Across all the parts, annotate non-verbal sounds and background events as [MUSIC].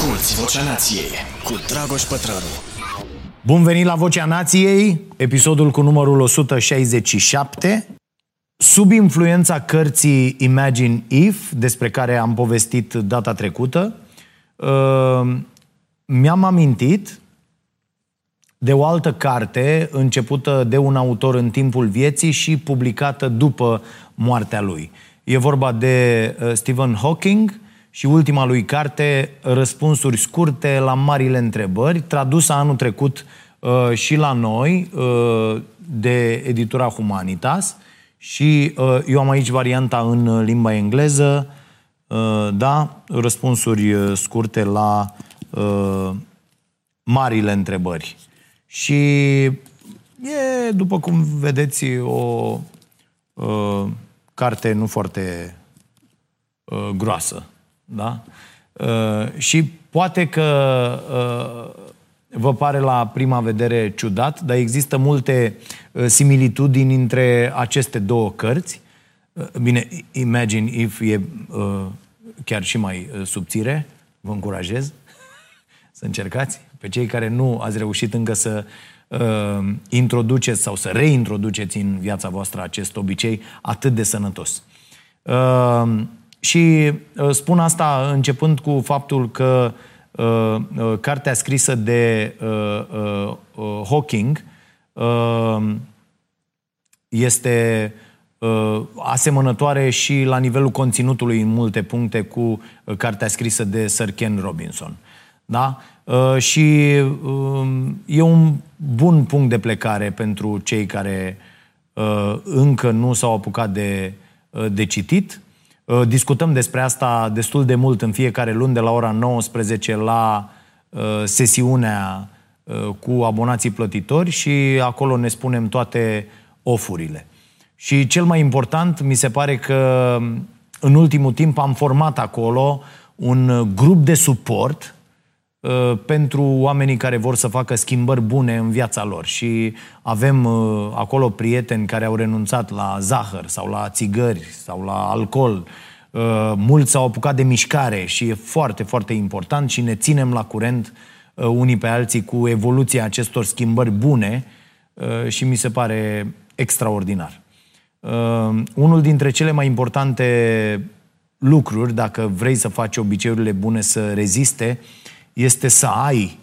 Asculți Vocea Nației cu Dragoș Pătrălu. Bun venit la Vocea Nației, episodul cu numărul 167. Sub influența cărții Imagine If, despre care am povestit data trecută, uh, mi-am amintit de o altă carte începută de un autor în timpul vieții și publicată după moartea lui. E vorba de uh, Stephen Hawking și ultima lui carte, Răspunsuri scurte la marile întrebări, tradusă anul trecut uh, și la noi uh, de editura Humanitas și uh, eu am aici varianta în limba engleză, uh, da, răspunsuri uh, scurte la uh, marile întrebări. Și e, după cum vedeți, o uh, carte nu foarte uh, groasă. Da? Uh, și poate că uh, vă pare la prima vedere ciudat, dar există multe uh, similitudini între aceste două cărți. Uh, bine, Imagine If e uh, chiar și mai uh, subțire, vă încurajez [LAUGHS] să încercați. Pe cei care nu ați reușit încă să uh, introduceți sau să reintroduceți în viața voastră acest obicei atât de sănătos. Uh, și uh, spun asta începând cu faptul că uh, uh, cartea scrisă de uh, uh, uh, Hawking uh, este uh, asemănătoare și la nivelul conținutului în multe puncte cu uh, cartea scrisă de Sir Ken Robinson. Da? Uh, și uh, e un bun punct de plecare pentru cei care uh, încă nu s-au apucat de, uh, de citit Uh, discutăm despre asta destul de mult în fiecare luni de la ora 19 la uh, sesiunea uh, cu abonații plătitori și acolo ne spunem toate ofurile. Și cel mai important, mi se pare că în ultimul timp am format acolo un grup de suport pentru oamenii care vor să facă schimbări bune în viața lor. Și avem acolo prieteni care au renunțat la zahăr sau la țigări sau la alcool. Mulți s-au apucat de mișcare și e foarte, foarte important și ne ținem la curent unii pe alții cu evoluția acestor schimbări bune și mi se pare extraordinar. Unul dintre cele mai importante lucruri, dacă vrei să faci obiceiurile bune să reziste, este să ai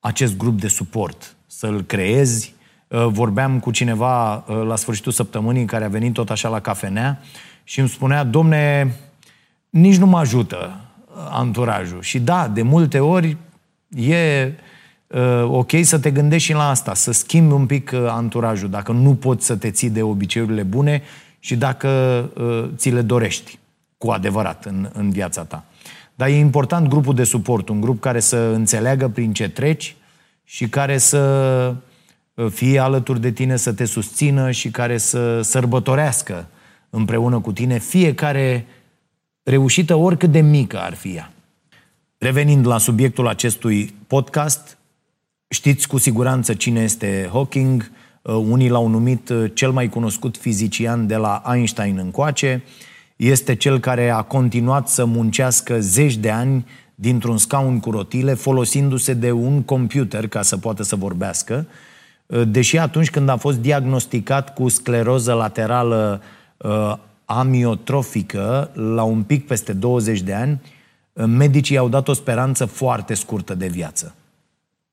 acest grup de suport, să-l creezi. Uh, vorbeam cu cineva uh, la sfârșitul săptămânii care a venit tot așa la cafenea și îmi spunea, domne, nici nu mă ajută anturajul. Și da, de multe ori e uh, ok să te gândești și la asta, să schimbi un pic uh, anturajul, dacă nu poți să te ții de obiceiurile bune și dacă uh, ți le dorești cu adevărat în, în viața ta. Dar e important grupul de suport, un grup care să înțeleagă prin ce treci și care să uh, fie alături de tine, să te susțină și care să sărbătorească împreună cu tine fiecare reușită, oricât de mică ar fi ea. Revenind la subiectul acestui podcast, știți cu siguranță cine este Hawking, uh, unii l-au numit uh, cel mai cunoscut fizician de la Einstein încoace, este cel care a continuat să muncească zeci de ani dintr-un scaun cu rotile, folosindu-se de un computer ca să poată să vorbească, deși atunci când a fost diagnosticat cu scleroză laterală uh, amiotrofică, la un pic peste 20 de ani, uh, medicii au dat o speranță foarte scurtă de viață.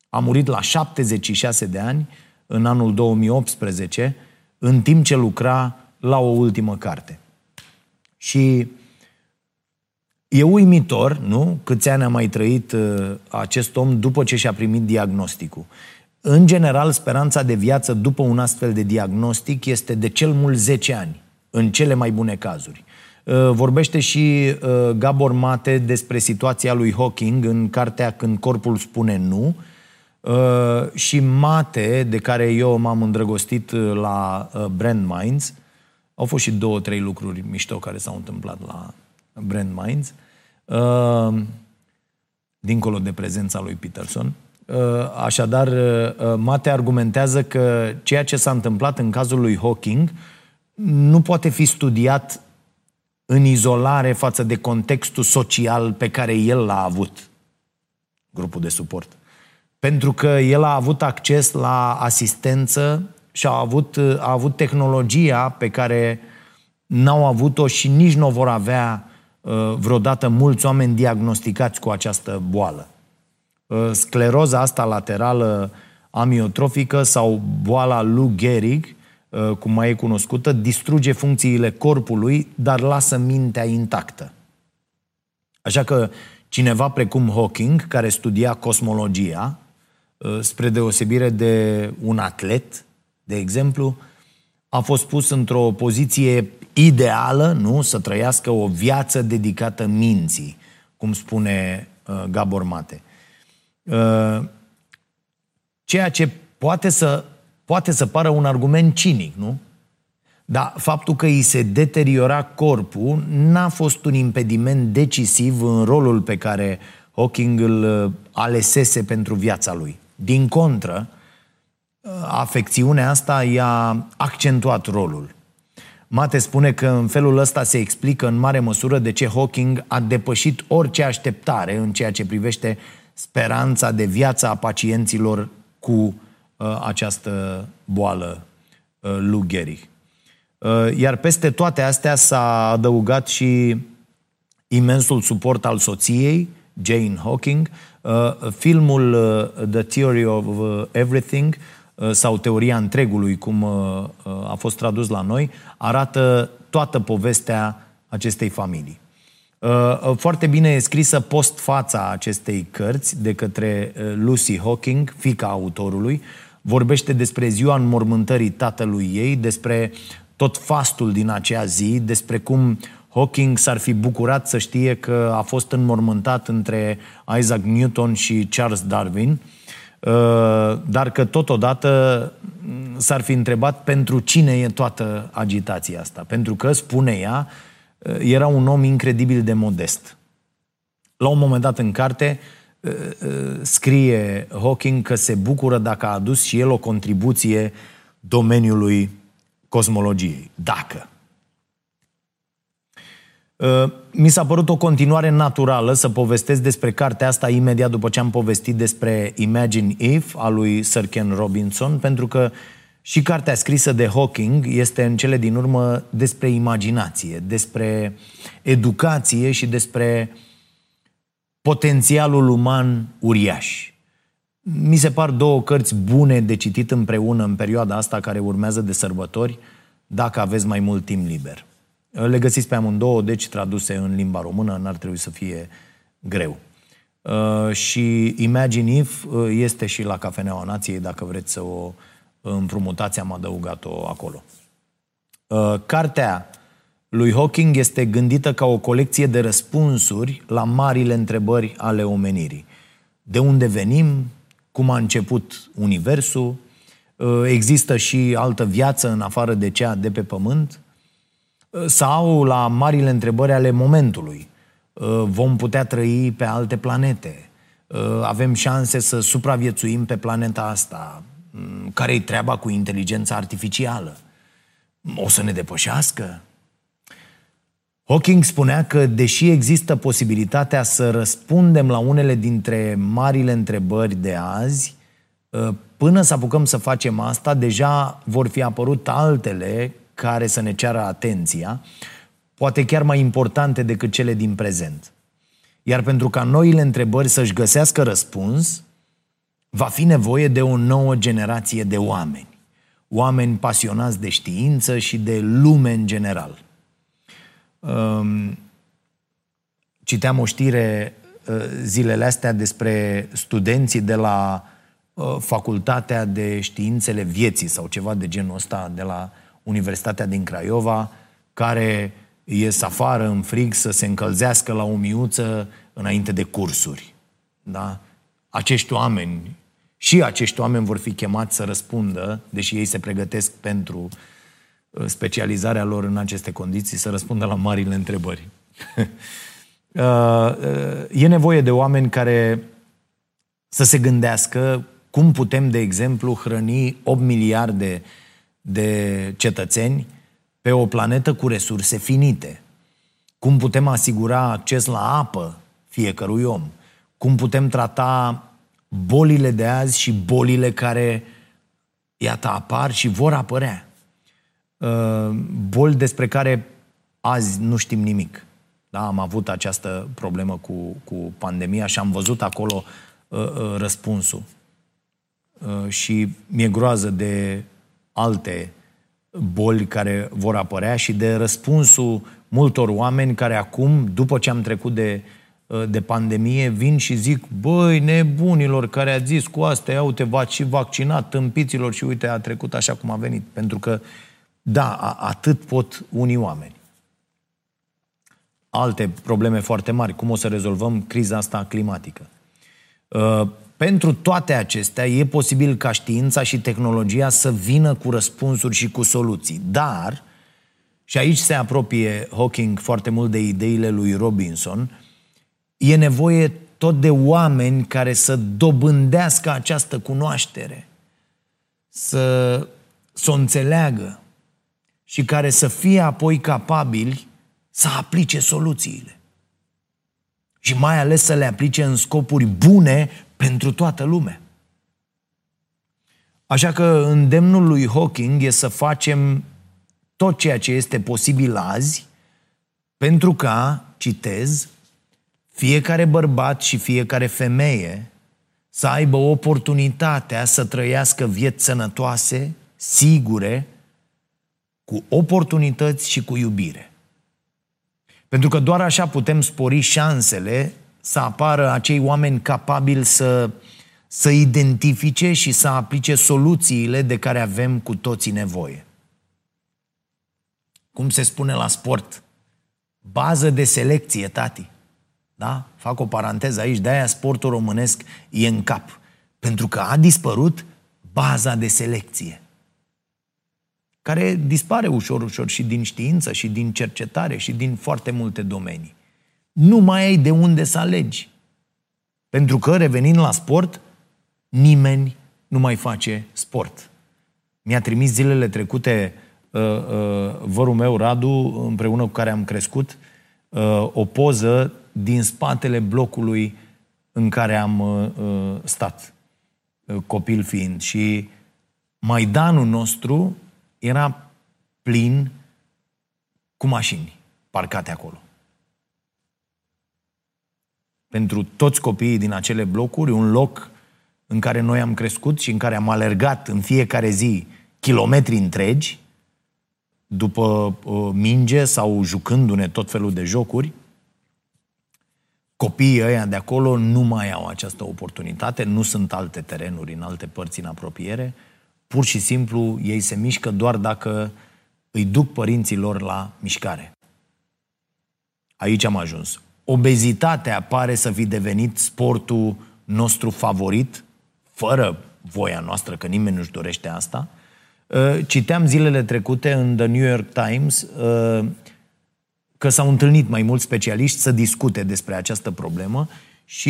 A murit la 76 de ani, în anul 2018, în timp ce lucra la o ultimă carte. Și e uimitor, nu? Câți ani a mai trăit uh, acest om după ce și-a primit diagnosticul. În general, speranța de viață după un astfel de diagnostic este de cel mult 10 ani, în cele mai bune cazuri. Uh, vorbește și uh, Gabor Mate despre situația lui Hawking în cartea Când corpul spune nu, Uh, și Mate, de care eu m-am îndrăgostit uh, la uh, Brand Minds, au fost și două, trei lucruri mișto care s-au întâmplat la Brand Minds. Uh, dincolo de prezența lui Peterson. Uh, așadar, uh, Mate argumentează că ceea ce s-a întâmplat în cazul lui Hawking nu poate fi studiat în izolare față de contextul social pe care el l-a avut. grupul de suport. Pentru că el a avut acces la asistență și a avut, a avut tehnologia pe care n-au avut-o și nici nu o vor avea uh, vreodată mulți oameni diagnosticați cu această boală. Uh, scleroza asta laterală amiotrofică sau boala Lou Gehrig, uh, cum mai e cunoscută, distruge funcțiile corpului, dar lasă mintea intactă. Așa că cineva precum Hawking, care studia cosmologia, uh, spre deosebire de un atlet, de exemplu, a fost pus într-o poziție ideală, nu? Să trăiască o viață dedicată minții, cum spune uh, Gabor Mate. Uh, ceea ce poate să, poate să pară un argument cinic, nu? Dar faptul că îi se deteriora corpul n-a fost un impediment decisiv în rolul pe care Hawking îl uh, alesese pentru viața lui. Din contră, uh, afecțiunea asta i-a accentuat rolul. Mate spune că în felul ăsta se explică în mare măsură de ce Hawking a depășit orice așteptare în ceea ce privește speranța de viață a pacienților cu uh, această boală uh, Lou Gehrig. Uh, iar peste toate astea s-a adăugat și imensul suport al soției, Jane Hawking, uh, filmul uh, The Theory of uh, Everything uh, sau Teoria întregului, cum uh, uh, a fost tradus la noi, arată toată povestea acestei familii. Uh, uh, foarte bine e scrisă post-fața acestei cărți de către uh, Lucy Hawking, fica autorului. Vorbește despre ziua înmormântării tatălui ei, despre tot fastul din acea zi, despre cum Hawking s-ar fi bucurat să știe că a fost înmormântat între Isaac Newton și Charles Darwin, dar că totodată mm, s-ar fi întrebat pentru cine e toată agitația asta. Pentru că, spune ea, Uh, era un om incredibil de modest. La un moment dat în carte uh, uh, scrie Hawking că se bucură dacă a adus și el o contribuție domeniului cosmologiei. Dacă. Mi s-a părut o continuare naturală să povestesc despre cartea asta imediat după ce am povestit despre Imagine If a lui Sir Ken Robinson, pentru că uh, și cartea scrisă de Hawking este în cele din urmă despre imaginație, despre educație și despre potențialul uman uriaș. Mi se par două cărți bune de citit împreună în perioada asta care urmează de sărbători, dacă aveți mai mult timp liber. Le găsiți pe amândouă, deci traduse în limba română, n-ar trebui să fie greu. Uh, și Imagine If uh, este și la Cafeneaua Nației, dacă vreți să o împrumutați, am adăugat-o acolo. Uh, cartea lui Hawking este gândită ca o colecție de răspunsuri la marile întrebări ale omenirii. De unde venim? Cum a început Universul? Uh, există și altă viață în afară de cea de pe Pământ? Uh, sau la marile întrebări ale momentului. Vom putea trăi pe alte planete? Avem șanse să supraviețuim pe planeta asta? Mm, care-i treaba cu inteligența artificială? O să ne depășească? Hawking spunea că, deși există posibilitatea să răspundem la unele dintre marile întrebări de azi, ă, până să apucăm să facem asta, deja vor fi apărut altele care să ne ceară atenția, poate chiar mai importante decât cele din prezent. Iar pentru ca noile întrebări să-și găsească răspuns, va fi nevoie de o nouă generație de oameni. Oameni pasionați de știință și de lume în general. Um, citeam o știre uh, zilele astea despre studenții de la uh, Facultatea de Științele Vieții sau ceva de genul ăsta de la Universitatea din Craiova, care ies afară în frig să se încălzească la o miuță înainte de cursuri. Da? Acești oameni și acești oameni vor fi chemați să răspundă, deși ei se pregătesc pentru uh, specializarea lor în aceste condiții, să răspundă la marile întrebări. [LAUGHS] Uh, uh, e nevoie de oameni care să se gândească cum putem, de exemplu, hrăni 8 miliarde de cetățeni pe o planetă cu resurse finite. Cum putem asigura acces la apă fiecărui om cum putem trata bolile de azi și bolile care, iată, apar și vor apărea. Uh, boli despre care azi nu știm nimic. Da, am avut această problemă cu, cu pandemia și am văzut acolo uh, uh, răspunsul. Uh, și mi-e groază de alte boli care vor apărea și de răspunsul multor oameni care acum, după ce am trecut de, uh, de pandemie, vin și zic, băi, nebunilor care a zis cu astea, iau te v și vaccinat, tâmpiților și uite, a trecut așa cum a venit. Pentru că, da, atât pot unii oameni. Alte probleme foarte mari, cum o să rezolvăm criza asta climatică. Uh, pentru toate acestea e posibil ca știința și tehnologia să vină cu răspunsuri și cu soluții. Dar, și aici se apropie Hawking foarte mult de ideile lui Robinson, e nevoie tot de oameni care să dobândească această cunoaștere, să, să o înțeleagă și care să fie apoi capabili să aplice soluțiile. Și mai ales să le aplice în scopuri bune pentru toată lumea. Așa că îndemnul lui Hawking e să facem tot ceea ce este posibil azi pentru ca, citez, fiecare bărbat și fiecare femeie să aibă oportunitatea să trăiască vieți sănătoase, sigure, cu oportunități și cu iubire. Pentru că doar așa putem spori șansele să apară acei oameni capabili să, să identifice și să aplice soluțiile de care avem cu toții nevoie. Cum se spune la sport, bază de selecție, tati. Da? Fac o paranteză aici, de-aia sportul românesc e în cap. Pentru că a dispărut baza de selecție care dispare ușor, ușor și din știință, și din cercetare, și din foarte multe domenii. Nu mai ai de unde să alegi. Pentru că, revenind la sport, nimeni nu mai face sport. Mi-a trimis zilele trecute uh, uh, vărul meu, Radu, împreună cu care am crescut, uh, o poză din spatele blocului în care am uh, uh stat, uh, copil fiind. Și Maidanul nostru era plin cu mașini parcate acolo. Pentru toți copiii din acele blocuri, un loc în care noi am crescut și în care am alergat în fiecare zi kilometri întregi, după uh, minge sau jucându-ne tot felul de jocuri, copiii ăia de acolo nu mai au această oportunitate, nu sunt alte terenuri în alte părți în apropiere, Pur și simplu ei se mișcă doar dacă îi duc părinții lor la mișcare. Aici am ajuns. Obezitatea pare să fi devenit sportul nostru favorit, fără voia noastră, că nimeni nu-și dorește asta. Uh, citeam zilele trecute în The New York Times uh, că s-au întâlnit mai mulți specialiști să discute despre această problemă și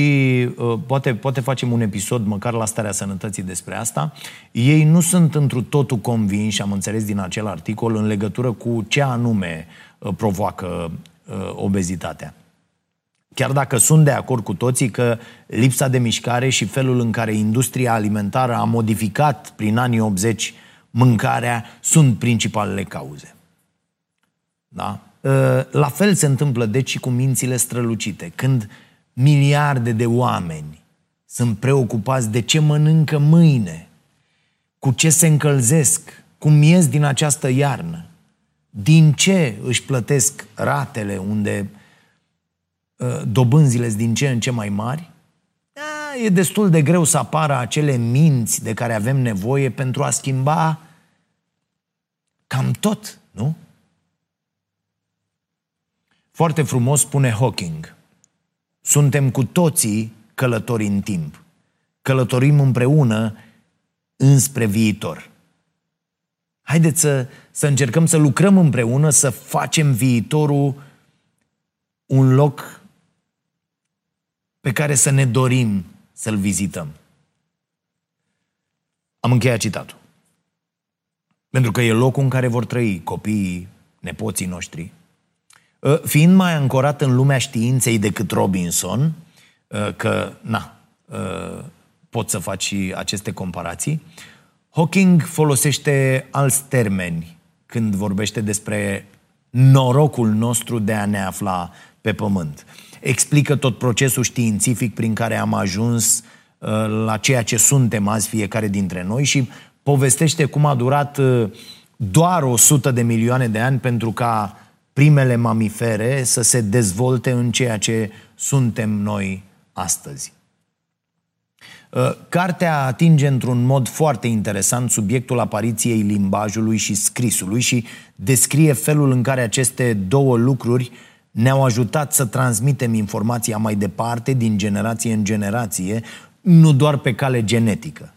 uh, poate, poate facem un episod măcar la starea sănătății despre asta. Ei nu sunt întru totul convinși, am înțeles din acel articol, în legătură cu ce anume uh, provoacă uh, obezitatea. Chiar dacă sunt de acord cu toții că lipsa de mișcare și felul în care industria alimentară a modificat prin anii 80 mâncarea sunt principalele cauze. Da? Uh, la fel se întâmplă deci și cu mințile strălucite. Când miliarde de oameni sunt preocupați de ce mănâncă mâine, cu ce se încălzesc, cum ies din această iarnă, din ce își plătesc ratele unde uh, dobânzile sunt din ce în ce mai mari, da, e destul de greu să apară acele minți de care avem nevoie pentru a schimba cam tot, nu? Foarte frumos spune Hawking. Suntem cu toții călători în timp. Călătorim împreună înspre viitor. Haideți să, să încercăm să lucrăm împreună, să facem viitorul un loc pe care să ne dorim să-l vizităm. Am încheiat citatul. Pentru că e locul în care vor trăi copiii, nepoții noștri, Ă, fiind mai ancorat în lumea științei decât Robinson, uh, că, na, uh, poți să faci și aceste comparații. Hawking folosește alți termeni când vorbește despre norocul nostru de a ne afla pe pământ. Explică tot procesul științific prin care am ajuns uh, la ceea ce suntem azi fiecare dintre noi și povestește cum a durat uh, doar 100 de milioane de ani pentru ca primele mamifere să se dezvolte în ceea ce suntem noi astăzi. Uh, cartea atinge într-un mod foarte interesant subiectul apariției limbajului și scrisului și descrie felul în care aceste două lucruri ne-au ajutat să transmitem informația mai departe, din generație în generație, nu doar pe cale genetică.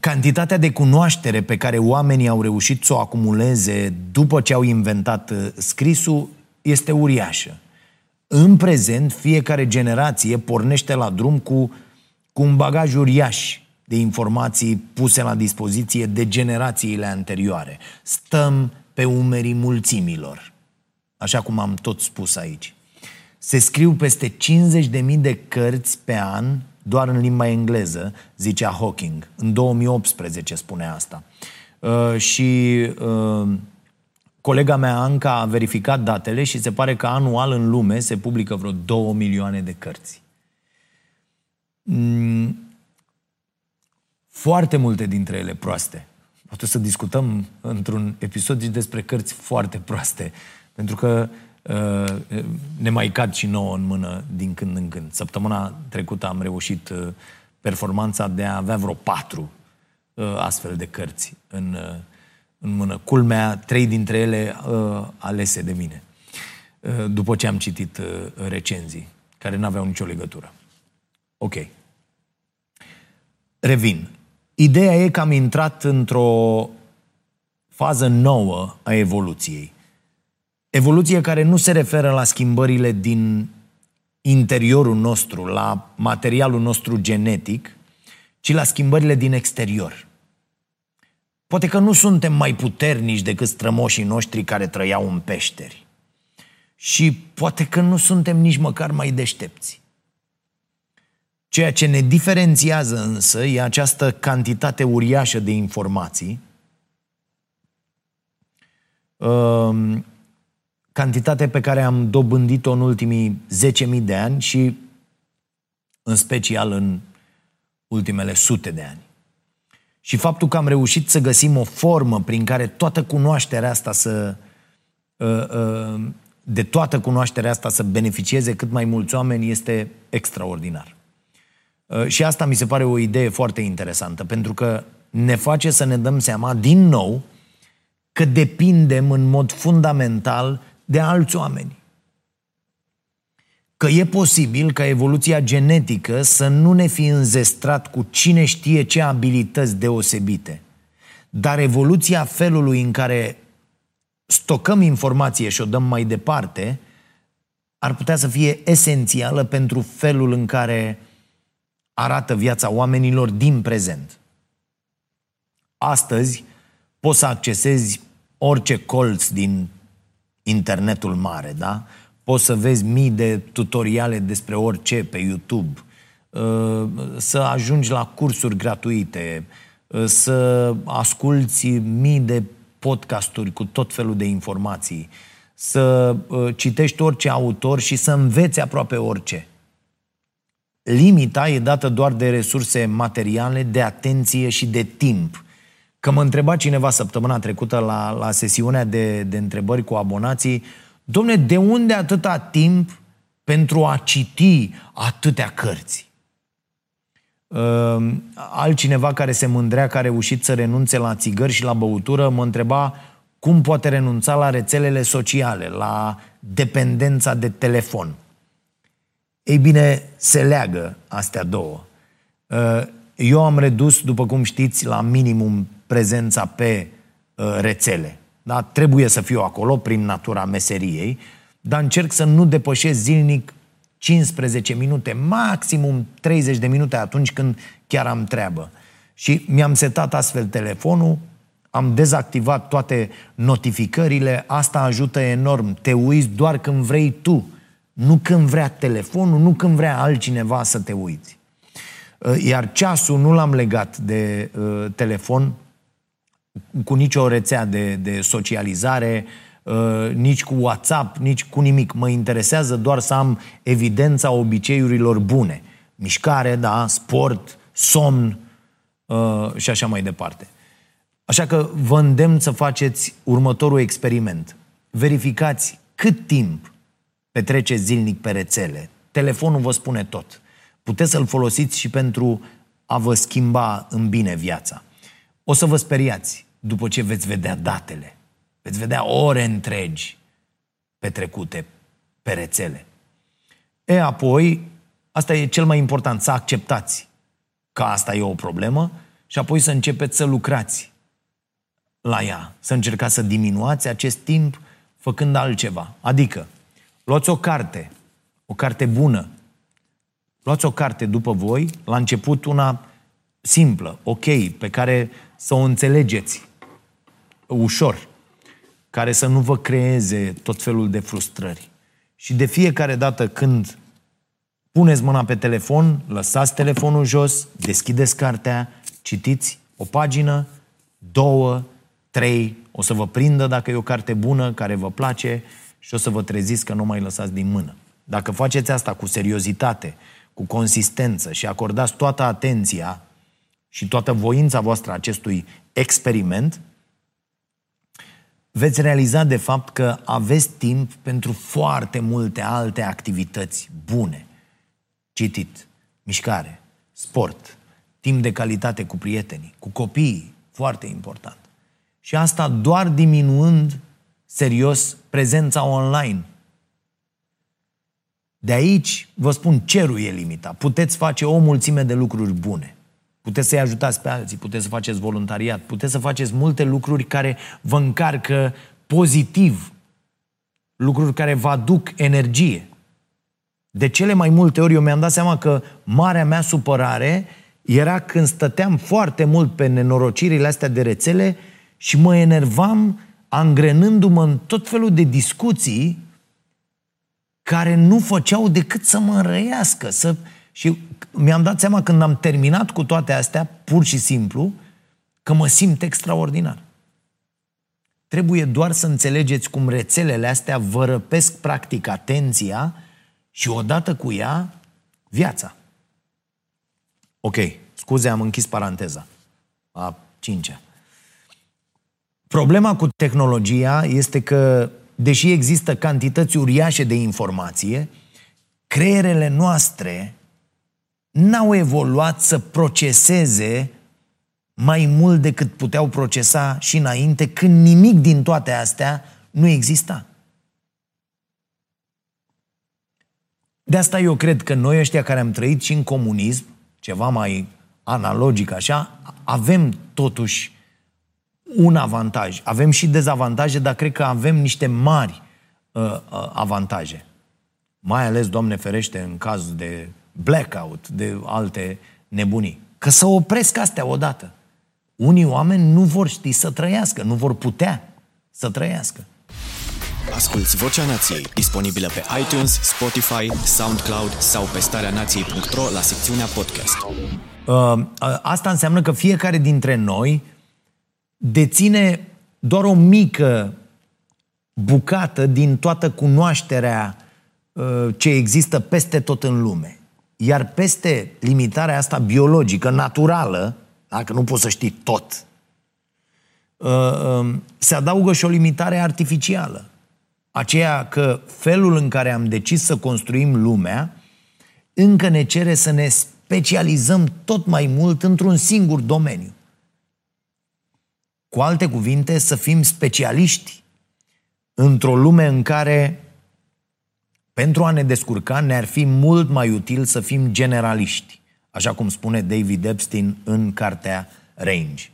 Cantitatea de cunoaștere pe care oamenii au reușit să o acumuleze după ce au inventat uh, scrisul este uriașă. În prezent, fiecare generație pornește la drum cu, cu un bagaj uriaș de informații puse la dispoziție de generațiile anterioare. Stăm pe umerii mulțimilor, așa cum am tot spus aici. Se scriu peste 50.000 de cărți pe an doar în limba engleză, zicea Hawking. În 2018 spune asta. Uh, și uh, Colega mea, Anca, a verificat datele și se pare că anual în lume se publică vreo 2 milioane de cărți. Mm, foarte multe dintre ele proaste. Poate să discutăm într-un episod despre cărți foarte proaste, pentru că uh, ne mai cad și nouă în mână din când în când. Săptămâna trecută am reușit uh, performanța de a avea vreo patru uh, astfel de cărți în uh, în mână. Culmea, trei dintre ele uh, alese de mine. Uh, după ce am citit uh, recenzii, care nu aveau nicio legătură. Ok. Revin. Ideea e că am intrat într-o fază nouă a evoluției. Evoluție care nu se referă la schimbările din interiorul nostru, la materialul nostru genetic, ci la schimbările din exterior. Poate că nu suntem mai puternici decât strămoșii noștri care trăiau în peșteri. Și poate că nu suntem nici măcar mai deștepți. Ceea ce ne diferențiază însă e această cantitate uriașă de informații, um, cantitate pe care am dobândit-o în ultimii 10.000 de ani și în special în ultimele sute de ani. Și faptul că am reușit să găsim o formă prin care toată cunoașterea asta să uh, uh, de toată cunoașterea asta să beneficieze cât mai mulți oameni este extraordinar. Uh, și asta mi se pare o idee foarte interesantă, pentru că ne face să ne dăm seama din nou că depindem în mod fundamental de alți oameni că e posibil ca evoluția genetică să nu ne fi înzestrat cu cine știe ce abilități deosebite. Dar evoluția felului în care stocăm informație și o dăm mai departe ar putea să fie esențială pentru felul în care arată viața oamenilor din prezent. Astăzi poți să accesezi orice colț din internetul mare, da? Poți să vezi mii de tutoriale despre orice pe YouTube, uh, să ajungi la cursuri gratuite, uh, să asculți mii de podcasturi cu tot felul de informații, să uh, citești orice autor și să înveți aproape orice. Limita e dată doar de resurse materiale, de atenție și de timp. Că mă întreba cineva săptămâna trecută la, la sesiunea de, de întrebări cu abonații, Domne, de unde atâta timp pentru a citi atâtea cărți? Uh, altcineva care se mândrea că a reușit să renunțe la țigări și la băutură mă întreba cum poate renunța la rețelele sociale, la dependența de telefon. Ei bine, se leagă astea două. Uh, eu am redus, după cum știți, la minimum prezența pe uh, rețele. Da? Trebuie să fiu acolo prin natura meseriei, dar încerc să nu depășesc zilnic 15 minute, maximum 30 de minute atunci când chiar am treabă. Și mi-am setat astfel telefonul, am dezactivat toate notificările, asta ajută enorm. Te uiți doar când vrei tu Nu când vrea telefonul, nu când vrea altcineva să te uiți. Uh, iar ceasul nu l-am legat de uh, telefon cu nicio rețea de, de socializare, uh, nici cu WhatsApp, nici cu nimic. Mă interesează doar să am evidența obiceiurilor bune. Mișcare, da, sport, somn uh, și așa mai departe. Așa că vă îndemn să faceți următorul experiment. Verificați cât timp petreceți zilnic pe rețele. Telefonul vă spune tot. Puteți să-l folosiți și pentru a vă schimba în bine viața. O să vă speriați după ce veți vedea datele. Veți vedea ore întregi petrecute pe rețele. E, apoi, asta e cel mai important, să acceptați că asta e o problemă și apoi să începeți să lucrați la ea, să încercați să diminuați acest timp făcând altceva. Adică, luați o carte, o carte bună, luați o carte după voi, la început una simplă, ok, pe care să o înțelegeți ușor, care să nu vă creeze tot felul de frustrări. Și de fiecare dată când puneți mâna pe telefon, lăsați telefonul jos, deschideți cartea, citiți o pagină, două, trei, o să vă prindă dacă e o carte bună, care vă place și o să vă treziți că nu mai lăsați din mână. Dacă faceți asta cu seriozitate, cu consistență și acordați toată atenția și toată voința voastră acestui experiment, veți realiza de fapt că aveți timp pentru foarte multe alte activități bune. Citit, mișcare, sport, timp de calitate cu prietenii, cu copiii, foarte important. Și asta doar diminuând serios prezența online. De aici, vă spun, cerul e limita. Puteți face o mulțime de lucruri bune. Puteți să-i ajutați pe alții, puteți să faceți voluntariat, puteți să faceți multe lucruri care vă încarcă pozitiv, lucruri care vă aduc energie. De cele mai multe ori eu mi-am dat seama că marea mea supărare era când stăteam foarte mult pe nenorocirile astea de rețele și mă enervam angrenându-mă în tot felul de discuții care nu făceau decât să mă răiască. Să... Și mi-am dat seama când am terminat cu toate astea, pur și simplu, că mă simt extraordinar. Trebuie doar să înțelegeți cum rețelele astea vă răpesc practic atenția și odată cu ea, viața. Ok, scuze, am închis paranteza. A cincea. Problema cu tehnologia este că, deși există cantități uriașe de informație, creierele noastre n-au evoluat să proceseze mai mult decât puteau procesa și înainte, când nimic din toate astea nu exista. De asta eu cred că noi ăștia care am trăit și în comunism, ceva mai analogic așa, avem totuși un avantaj. Avem și dezavantaje, dar cred că avem niște mari uh, uh, avantaje. Mai ales, Doamne ferește, în caz de blackout, de alte nebunii. Că să opresc astea odată. Unii oameni nu vor ști să trăiască, nu vor putea să trăiască. Asculți Vocea Nației, disponibilă pe iTunes, Spotify, SoundCloud sau pe starea nației.ro la secțiunea podcast. Uh, asta înseamnă că fiecare dintre noi deține doar o mică bucată din toată cunoașterea uh, ce există peste tot în lume. Iar peste limitarea asta biologică, naturală, dacă nu poți să știi tot, uh, um, se adaugă și o limitare artificială. Aceea că felul în care am decis să construim lumea încă ne cere să ne specializăm tot mai mult într-un singur domeniu. Cu alte cuvinte, să fim specialiști într-o lume în care, pentru a ne descurca, ne-ar fi mult mai util să fim generaliști, așa cum spune David Epstein în cartea Range.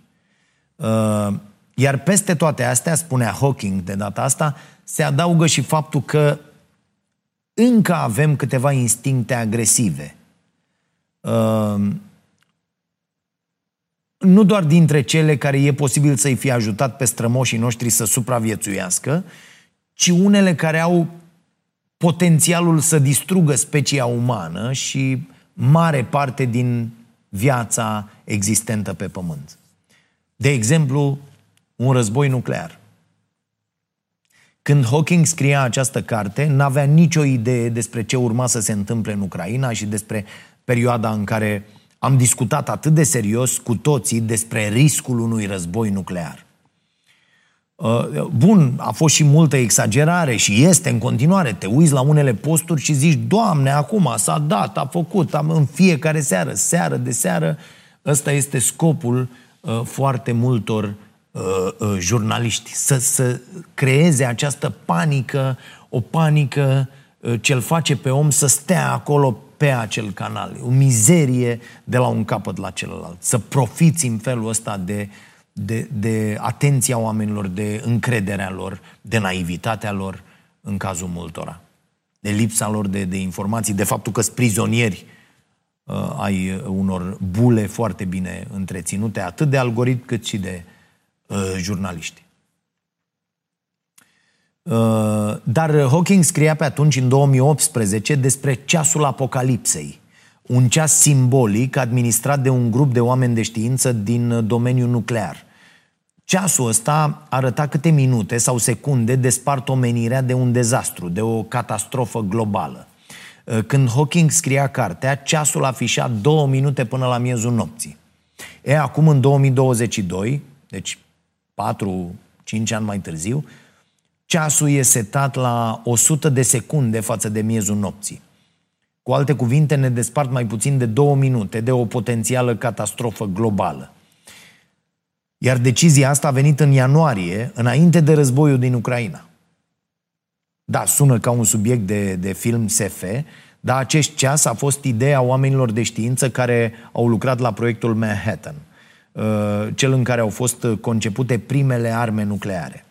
Uh, iar peste toate astea, spunea Hawking de data asta, se adaugă și faptul că încă avem câteva instincte agresive. Uh, nu doar dintre cele care e posibil să-i fie ajutat pe strămoșii noștri să supraviețuiască, ci unele care au potențialul să distrugă specia umană și mare parte din viața existentă pe Pământ. De exemplu, un război nuclear. Când Hawking scria această carte, n-avea nicio idee despre ce urma să se întâmple în Ucraina și despre perioada în care am discutat atât de serios cu toții despre riscul unui război nuclear. Uh, bun, a fost și multă exagerare și este în continuare. Te uiți la unele posturi și zici, Doamne, acum s-a dat, a făcut, am în fiecare seară, seară de seară. Ăsta este scopul uh, foarte multor uh, uh, jurnaliști. Să, să creeze această panică, o panică uh, ce îl face pe om să stea acolo pe acel canal. O mizerie de la un capăt la celălalt. Să profiți în felul ăsta de, de, de atenția oamenilor, de încrederea lor, de naivitatea lor în cazul multora. De lipsa lor de, de informații, de faptul că sunt prizonieri uh, ai unor bule foarte bine întreținute, atât de algoritmi cât și de uh, jurnaliști. Uh, dar Hawking scria pe atunci, în 2018, despre ceasul apocalipsei. Un ceas simbolic administrat de un grup de oameni de știință din domeniul nuclear. Ceasul ăsta arăta câte minute sau secunde despart omenirea de un dezastru, de o catastrofă globală. Uh, când Hawking scria cartea, ceasul afișa două minute până la miezul nopții. E, acum în 2022, deci 4-5 ani mai târziu, ceasul e setat la 100 de secunde față de miezul nopții. Cu alte cuvinte, ne despart mai puțin de două minute de o potențială catastrofă globală. Iar decizia asta a venit în ianuarie, înainte de războiul din Ucraina. Da, sună ca un subiect de, de film SF, dar acest ceas a fost ideea oamenilor de știință care au lucrat la proiectul Manhattan, uh, cel în care au fost concepute primele arme nucleare.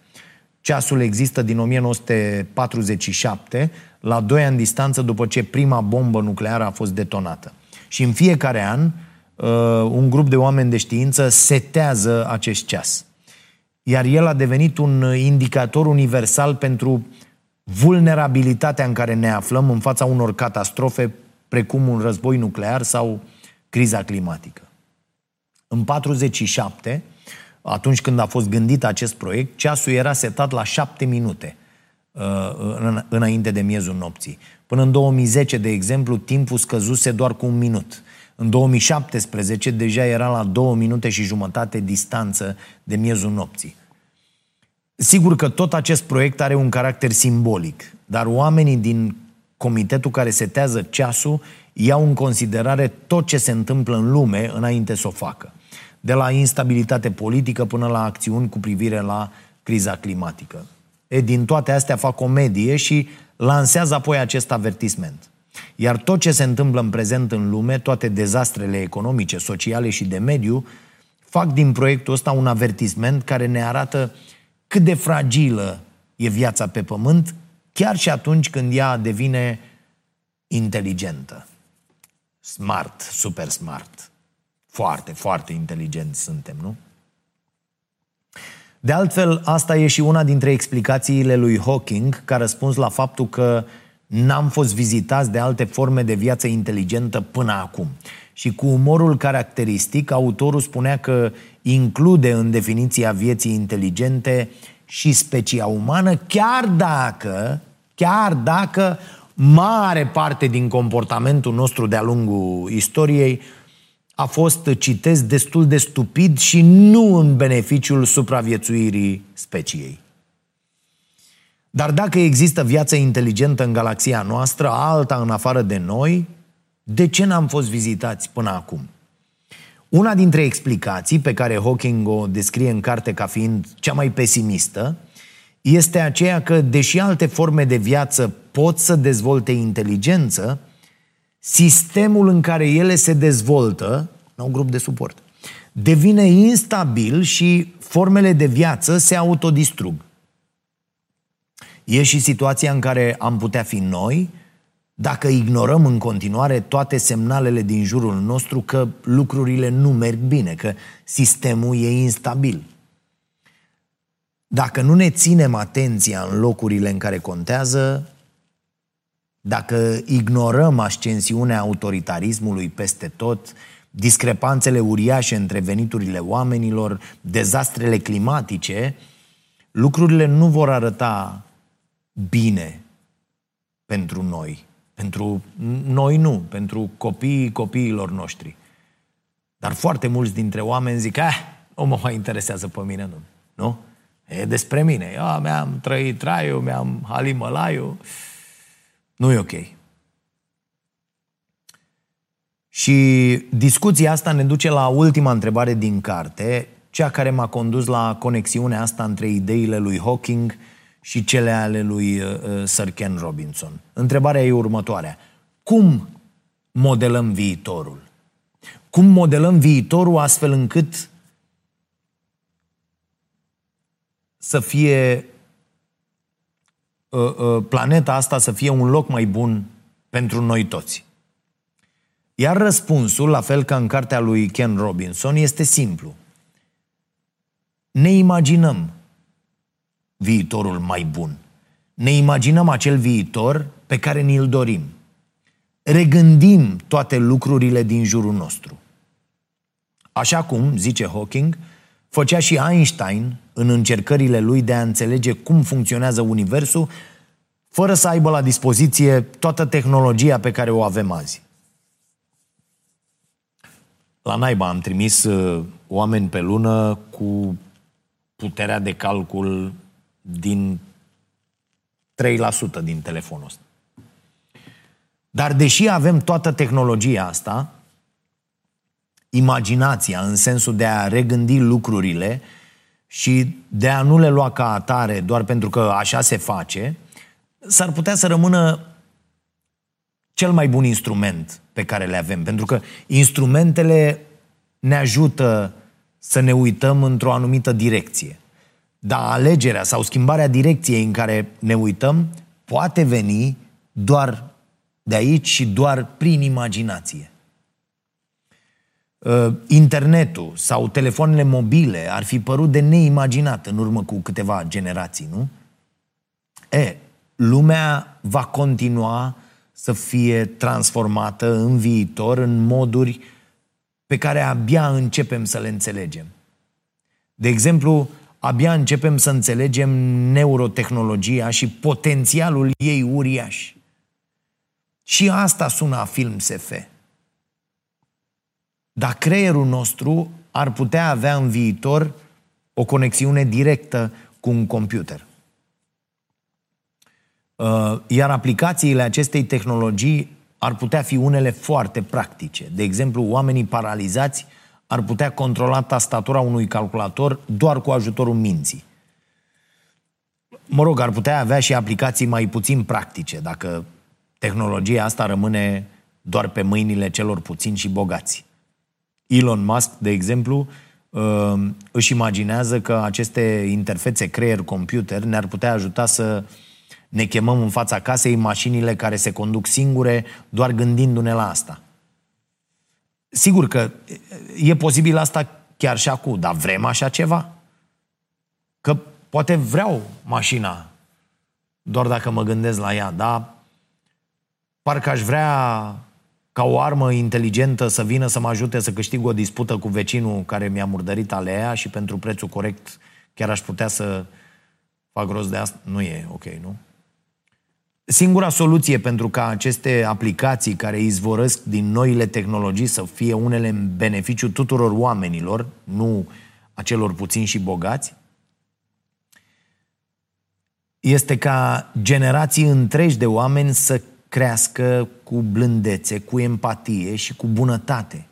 Ceasul există din 1947, la doi ani distanță după ce prima bombă nucleară a fost detonată. Și în fiecare an, uh, un grup de oameni de știință setează acest ceas. Iar el a devenit un indicator universal pentru vulnerabilitatea în care ne aflăm în fața unor catastrofe precum un război nuclear sau criza climatică. În 47, atunci când a fost gândit acest proiect, ceasul era setat la șapte minute uh, înainte de miezul nopții. Până în 2010, de exemplu, timpul scăzuse doar cu un minut. În 2017 deja era la două minute și jumătate distanță de miezul nopții. Sigur că tot acest proiect are un caracter simbolic, dar oamenii din comitetul care setează ceasul iau în considerare tot ce se întâmplă în lume înainte să o facă de la instabilitate politică până la acțiuni cu privire la criza climatică. E, din toate astea fac comedie și lansează apoi acest avertisment. Iar tot ce se întâmplă în prezent în lume, toate dezastrele economice, sociale și de mediu, fac din proiectul ăsta un avertisment care ne arată cât de fragilă e viața pe pământ, chiar și atunci când ea devine inteligentă. Smart, super smart. Foarte, foarte inteligenți suntem, nu? De altfel, asta e și una dintre explicațiile lui Hawking ca răspuns la faptul că n-am fost vizitați de alte forme de viață inteligentă până acum. Și cu umorul caracteristic, autorul spunea că include în definiția vieții inteligente și specia umană, chiar dacă, chiar dacă mare parte din comportamentul nostru de-a lungul istoriei a fost, citesc, destul de stupid și nu în beneficiul supraviețuirii speciei. Dar dacă există viață inteligentă în galaxia noastră, alta în afară de noi, de ce n-am fost vizitați până acum? Una dintre explicații pe care Hawking o descrie în carte ca fiind cea mai pesimistă este aceea că, deși alte forme de viață pot să dezvolte inteligență, sistemul în care ele se dezvoltă, un grup de suport, devine instabil și formele de viață se autodistrug. E și situația în care am putea fi noi dacă ignorăm în continuare toate semnalele din jurul nostru că lucrurile nu merg bine, că sistemul e instabil. Dacă nu ne ținem atenția în locurile în care contează, dacă ignorăm ascensiunea autoritarismului peste tot, discrepanțele uriașe între veniturile oamenilor, dezastrele climatice, lucrurile nu vor arăta bine pentru noi. Pentru noi nu, pentru copiii copiilor noștri. Dar foarte mulți dintre oameni zic, ah, nu mă mai interesează pe mine, nu? nu? E despre mine. Eu mi-am trăit traiul, mi-am halimălaiul. Nu e ok. Și discuția asta ne duce la ultima întrebare din carte, cea care m-a condus la conexiunea asta între ideile lui Hawking și cele ale lui uh, uh, Sir Ken Robinson. Întrebarea e următoarea. Cum modelăm viitorul? Cum modelăm viitorul astfel încât să fie uh, uh, planeta asta să fie un loc mai bun pentru noi toți. Iar răspunsul, la fel ca în cartea lui Ken Robinson, este simplu. Ne imaginăm viitorul mai bun. Ne imaginăm acel viitor pe care ni-l dorim. Regândim toate lucrurile din jurul nostru. Așa cum, zice Hawking, făcea și Einstein în încercările lui de a înțelege cum funcționează Universul, fără să aibă la dispoziție toată tehnologia pe care o avem azi. La naiba am trimis uh, oameni pe lună cu puterea de calcul din 3% din telefonul ăsta. Dar deși avem toată tehnologia asta, imaginația în sensul de a regândi lucrurile și de a nu le lua ca atare doar pentru că așa se face, s-ar putea să rămână cel mai bun instrument pe care le avem. Pentru că instrumentele ne ajută să ne uităm într-o anumită direcție. Dar alegerea sau schimbarea direcției în care ne uităm poate veni doar de aici și doar prin imaginație. Uh, internetul sau telefoanele mobile ar fi părut de neimaginat în urmă cu câteva generații, nu? E, lumea va continua să fie transformată în viitor în moduri pe care abia începem să le înțelegem. De exemplu, abia începem să înțelegem neurotehnologia și potențialul ei uriaș. Și asta sună a film SF. Dar creierul nostru ar putea avea în viitor o conexiune directă cu un computer. Uh, iar aplicațiile acestei tehnologii ar putea fi unele foarte practice. De exemplu, oamenii paralizați ar putea controla tastatura unui calculator doar cu ajutorul minții. Mă rog, ar putea avea și aplicații mai puțin practice, dacă tehnologia asta rămâne doar pe mâinile celor puțini și bogați. Elon Musk, de exemplu, uh, își imaginează că aceste interfețe creier-computer ne-ar putea ajuta să ne chemăm în fața casei mașinile care se conduc singure, doar gândindu-ne la asta. Sigur că e posibil asta chiar și acum, dar vrem așa ceva? Că poate vreau mașina, doar dacă mă gândesc la ea, dar parcă aș vrea ca o armă inteligentă să vină să mă ajute să câștig o dispută cu vecinul care mi-a murdărit alea și pentru prețul corect chiar aș putea să fac rost de asta. Nu e ok, nu? Singura soluție pentru ca aceste aplicații care izvorăsc din noile tehnologii să fie unele în beneficiu tuturor oamenilor, nu a celor puțini și bogați, este ca generații întregi de oameni să crească cu blândețe, cu empatie și cu bunătate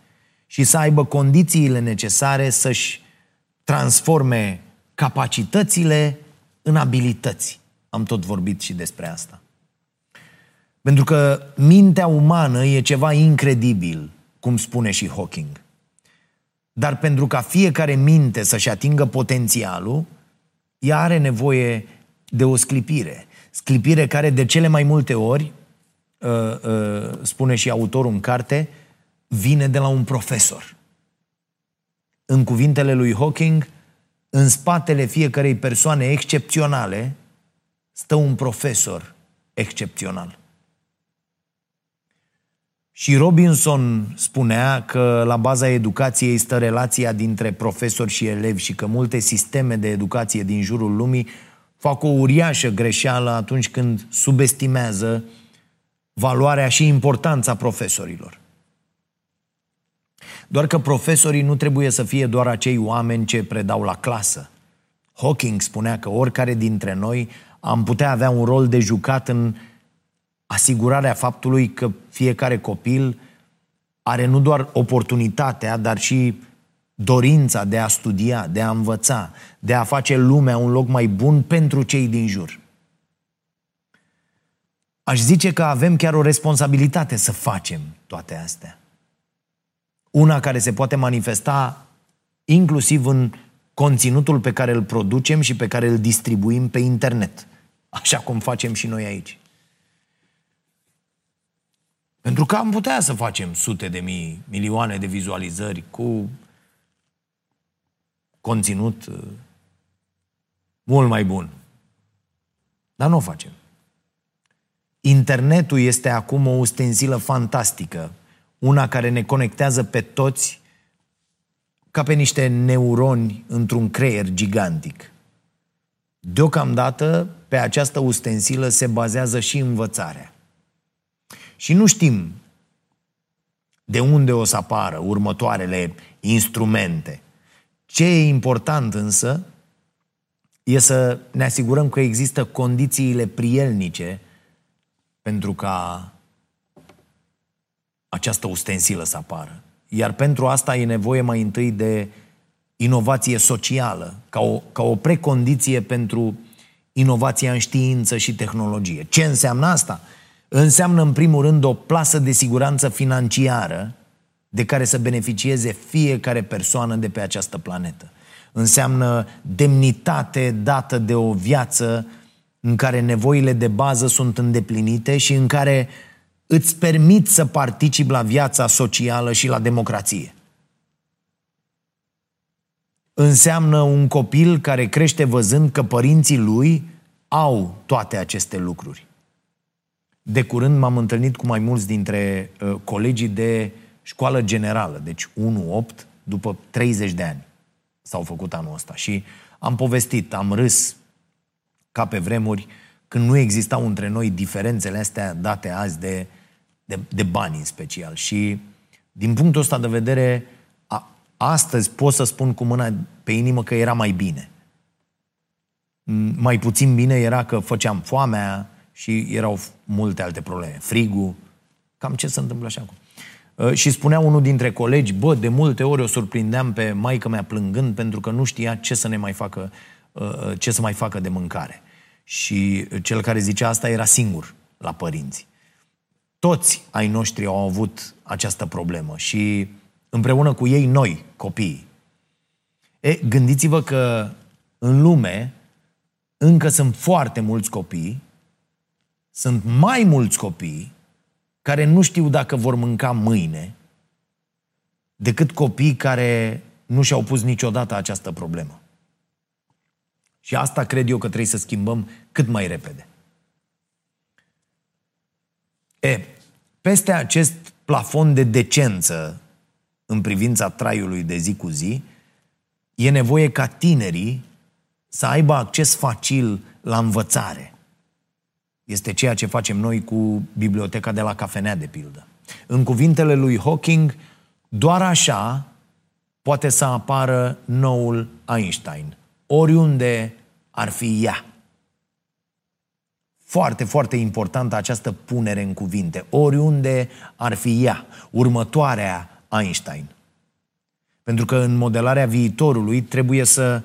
și să aibă condițiile necesare să-și transforme capacitățile în abilități. Am tot vorbit și despre asta. Pentru că mintea umană e ceva incredibil, cum spune și Hawking. Dar pentru ca fiecare minte să-și atingă potențialul, ea are nevoie de o sclipire. Sclipire care de cele mai multe ori Uh, uh, spune și autorul în carte, vine de la un profesor. În cuvintele lui Hawking, în spatele fiecarei persoane excepționale stă un profesor excepțional. Și Robinson spunea că la baza educației stă relația dintre profesori și elevi și că multe sisteme de educație din jurul lumii fac o uriașă greșeală atunci când subestimează valoarea și importanța profesorilor. Doar că profesorii nu trebuie să fie doar acei oameni ce predau la clasă. Hawking spunea că oricare dintre noi am putea avea un rol de jucat în asigurarea faptului că fiecare copil are nu doar oportunitatea, dar și dorința de a studia, de a învăța, de a face lumea un loc mai bun pentru cei din jur. Aș zice că avem chiar o responsabilitate să facem toate astea. Una care se poate manifesta inclusiv în conținutul pe care îl producem și pe care îl distribuim pe internet, așa cum facem și noi aici. Pentru că am putea să facem sute de mii, milioane de vizualizări cu conținut uh, mult mai bun. Dar nu o facem. Internetul este acum o ustensilă fantastică, una care ne conectează pe toți ca pe niște neuroni într-un creier gigantic. Deocamdată, pe această ustensilă se bazează și învățarea. Și nu știm de unde o să apară următoarele instrumente. Ce e important însă e să ne asigurăm că există condițiile prielnice pentru ca această ustensilă să apară. Iar pentru asta e nevoie mai întâi de inovație socială, ca o, ca o precondiție pentru inovația în știință și tehnologie. Ce înseamnă asta? Înseamnă, în primul rând, o plasă de siguranță financiară de care să beneficieze fiecare persoană de pe această planetă. Înseamnă demnitate dată de o viață în care nevoile de bază sunt îndeplinite și în care îți permit să participi la viața socială și la democrație. Înseamnă un copil care crește văzând că părinții lui au toate aceste lucruri. De curând m-am întâlnit cu mai mulți dintre uh, colegii de școală generală, deci 1-8, după 30 de ani s-au făcut anul ăsta. Și am povestit, am râs ca pe vremuri când nu existau între noi diferențele astea date azi de, de, de bani în special. Și din punctul ăsta de vedere, a, astăzi pot să spun cu mâna pe inimă că era mai bine. Mai puțin bine era că făceam foamea, și erau multe alte probleme. Frigul, cam ce se întâmplă așa acum. Uh, și spunea unul dintre colegi, bă, de multe ori o surprindeam pe maică mea plângând pentru că nu știa ce să ne mai facă, uh, uh, ce să mai facă de mâncare. Și cel care zicea asta era singur la părinți. Toți ai noștri au avut această problemă și împreună cu ei noi, copiii. E, gândiți-vă că în lume încă sunt foarte mulți copii sunt mai mulți copii care nu știu dacă vor mânca mâine decât copii care nu și-au pus niciodată această problemă. Și asta cred eu că trebuie să schimbăm cât mai repede. E, peste acest plafon de decență în privința traiului de zi cu zi, e nevoie ca tinerii să aibă acces facil la învățare. Este ceea ce facem noi cu biblioteca de la cafenea, de pildă. În cuvintele lui Hawking, doar așa poate să apară noul Einstein, oriunde ar fi ea. Foarte, foarte importantă această punere în cuvinte. Oriunde ar fi ea, următoarea Einstein. Pentru că în modelarea viitorului trebuie să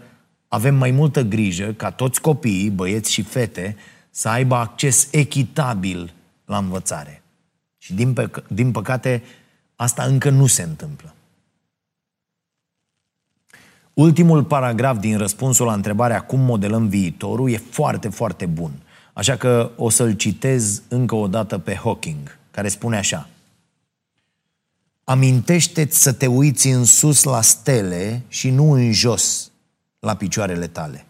avem mai multă grijă ca toți copiii, băieți și fete, să aibă acces echitabil la învățare. Și din, păc- din păcate, asta încă nu se întâmplă. Ultimul paragraf din răspunsul la întrebarea cum modelăm viitorul e foarte, foarte bun. Așa că o să-l citez încă o dată pe Hawking, care spune așa. Amintește-ți să te uiți în sus la stele și nu în jos la picioarele tale.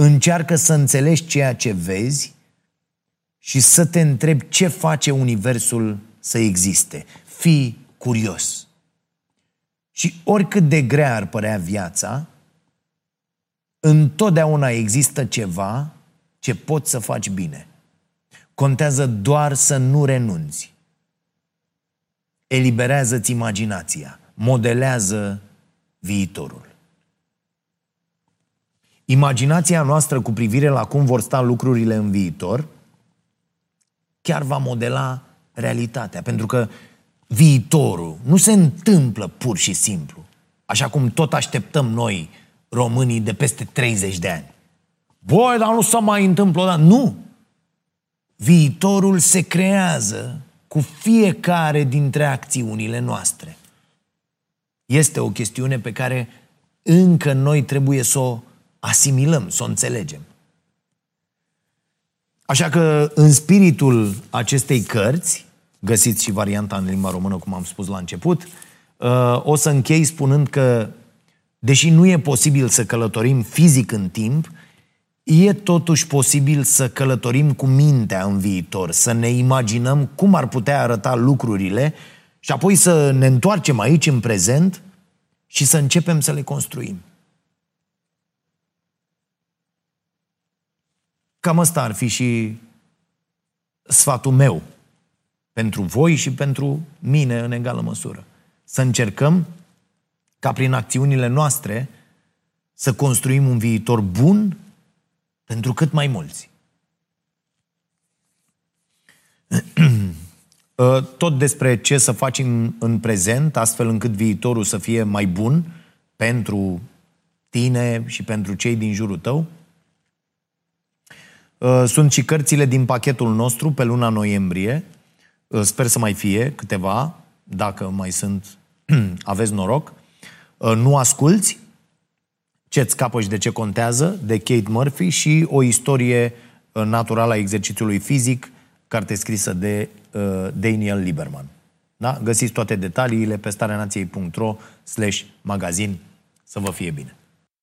Încearcă să înțelegi ceea ce vezi și să te întrebi ce face Universul să existe. Fii curios. Și oricât de grea ar părea viața, întotdeauna există ceva ce poți să faci bine. Contează doar să nu renunți. Eliberează-ți imaginația, modelează viitorul. Imaginația noastră cu privire la cum vor sta lucrurile în viitor chiar va modela realitatea, pentru că viitorul nu se întâmplă pur și simplu, așa cum tot așteptăm noi, românii, de peste 30 de ani. Băi, dar nu se mai întâmplă, dar nu! Viitorul se creează cu fiecare dintre acțiunile noastre. Este o chestiune pe care încă noi trebuie să o asimilăm, să o înțelegem. Așa că, în spiritul acestei cărți, găsiți și varianta în limba română, cum am spus la început, uh, o să închei spunând că, deși nu e posibil să călătorim fizic în timp, e totuși posibil să călătorim cu mintea în viitor, să ne imaginăm cum ar putea arăta lucrurile și apoi să ne întoarcem aici, în prezent, și să începem să le construim. Cam ăsta ar fi și sfatul meu pentru voi și pentru mine în egală măsură. Să încercăm ca prin acțiunile noastre să construim un viitor bun pentru cât mai mulți. [CLEARS THROAT] Tot despre ce să facem în prezent, astfel încât viitorul să fie mai bun pentru tine și pentru cei din jurul tău. Sunt și cărțile din pachetul nostru pe luna noiembrie. Sper să mai fie câteva, dacă mai sunt, [CLEARS THROAT] aveți noroc. Nu asculți, ce-ți scapă și de ce contează, de Kate Murphy și o istorie uh, naturală a exercițiului fizic, carte scrisă de uh, Daniel Lieberman. Da? Găsiți toate detaliile pe stareanației.ro slash magazin. Să vă fie bine!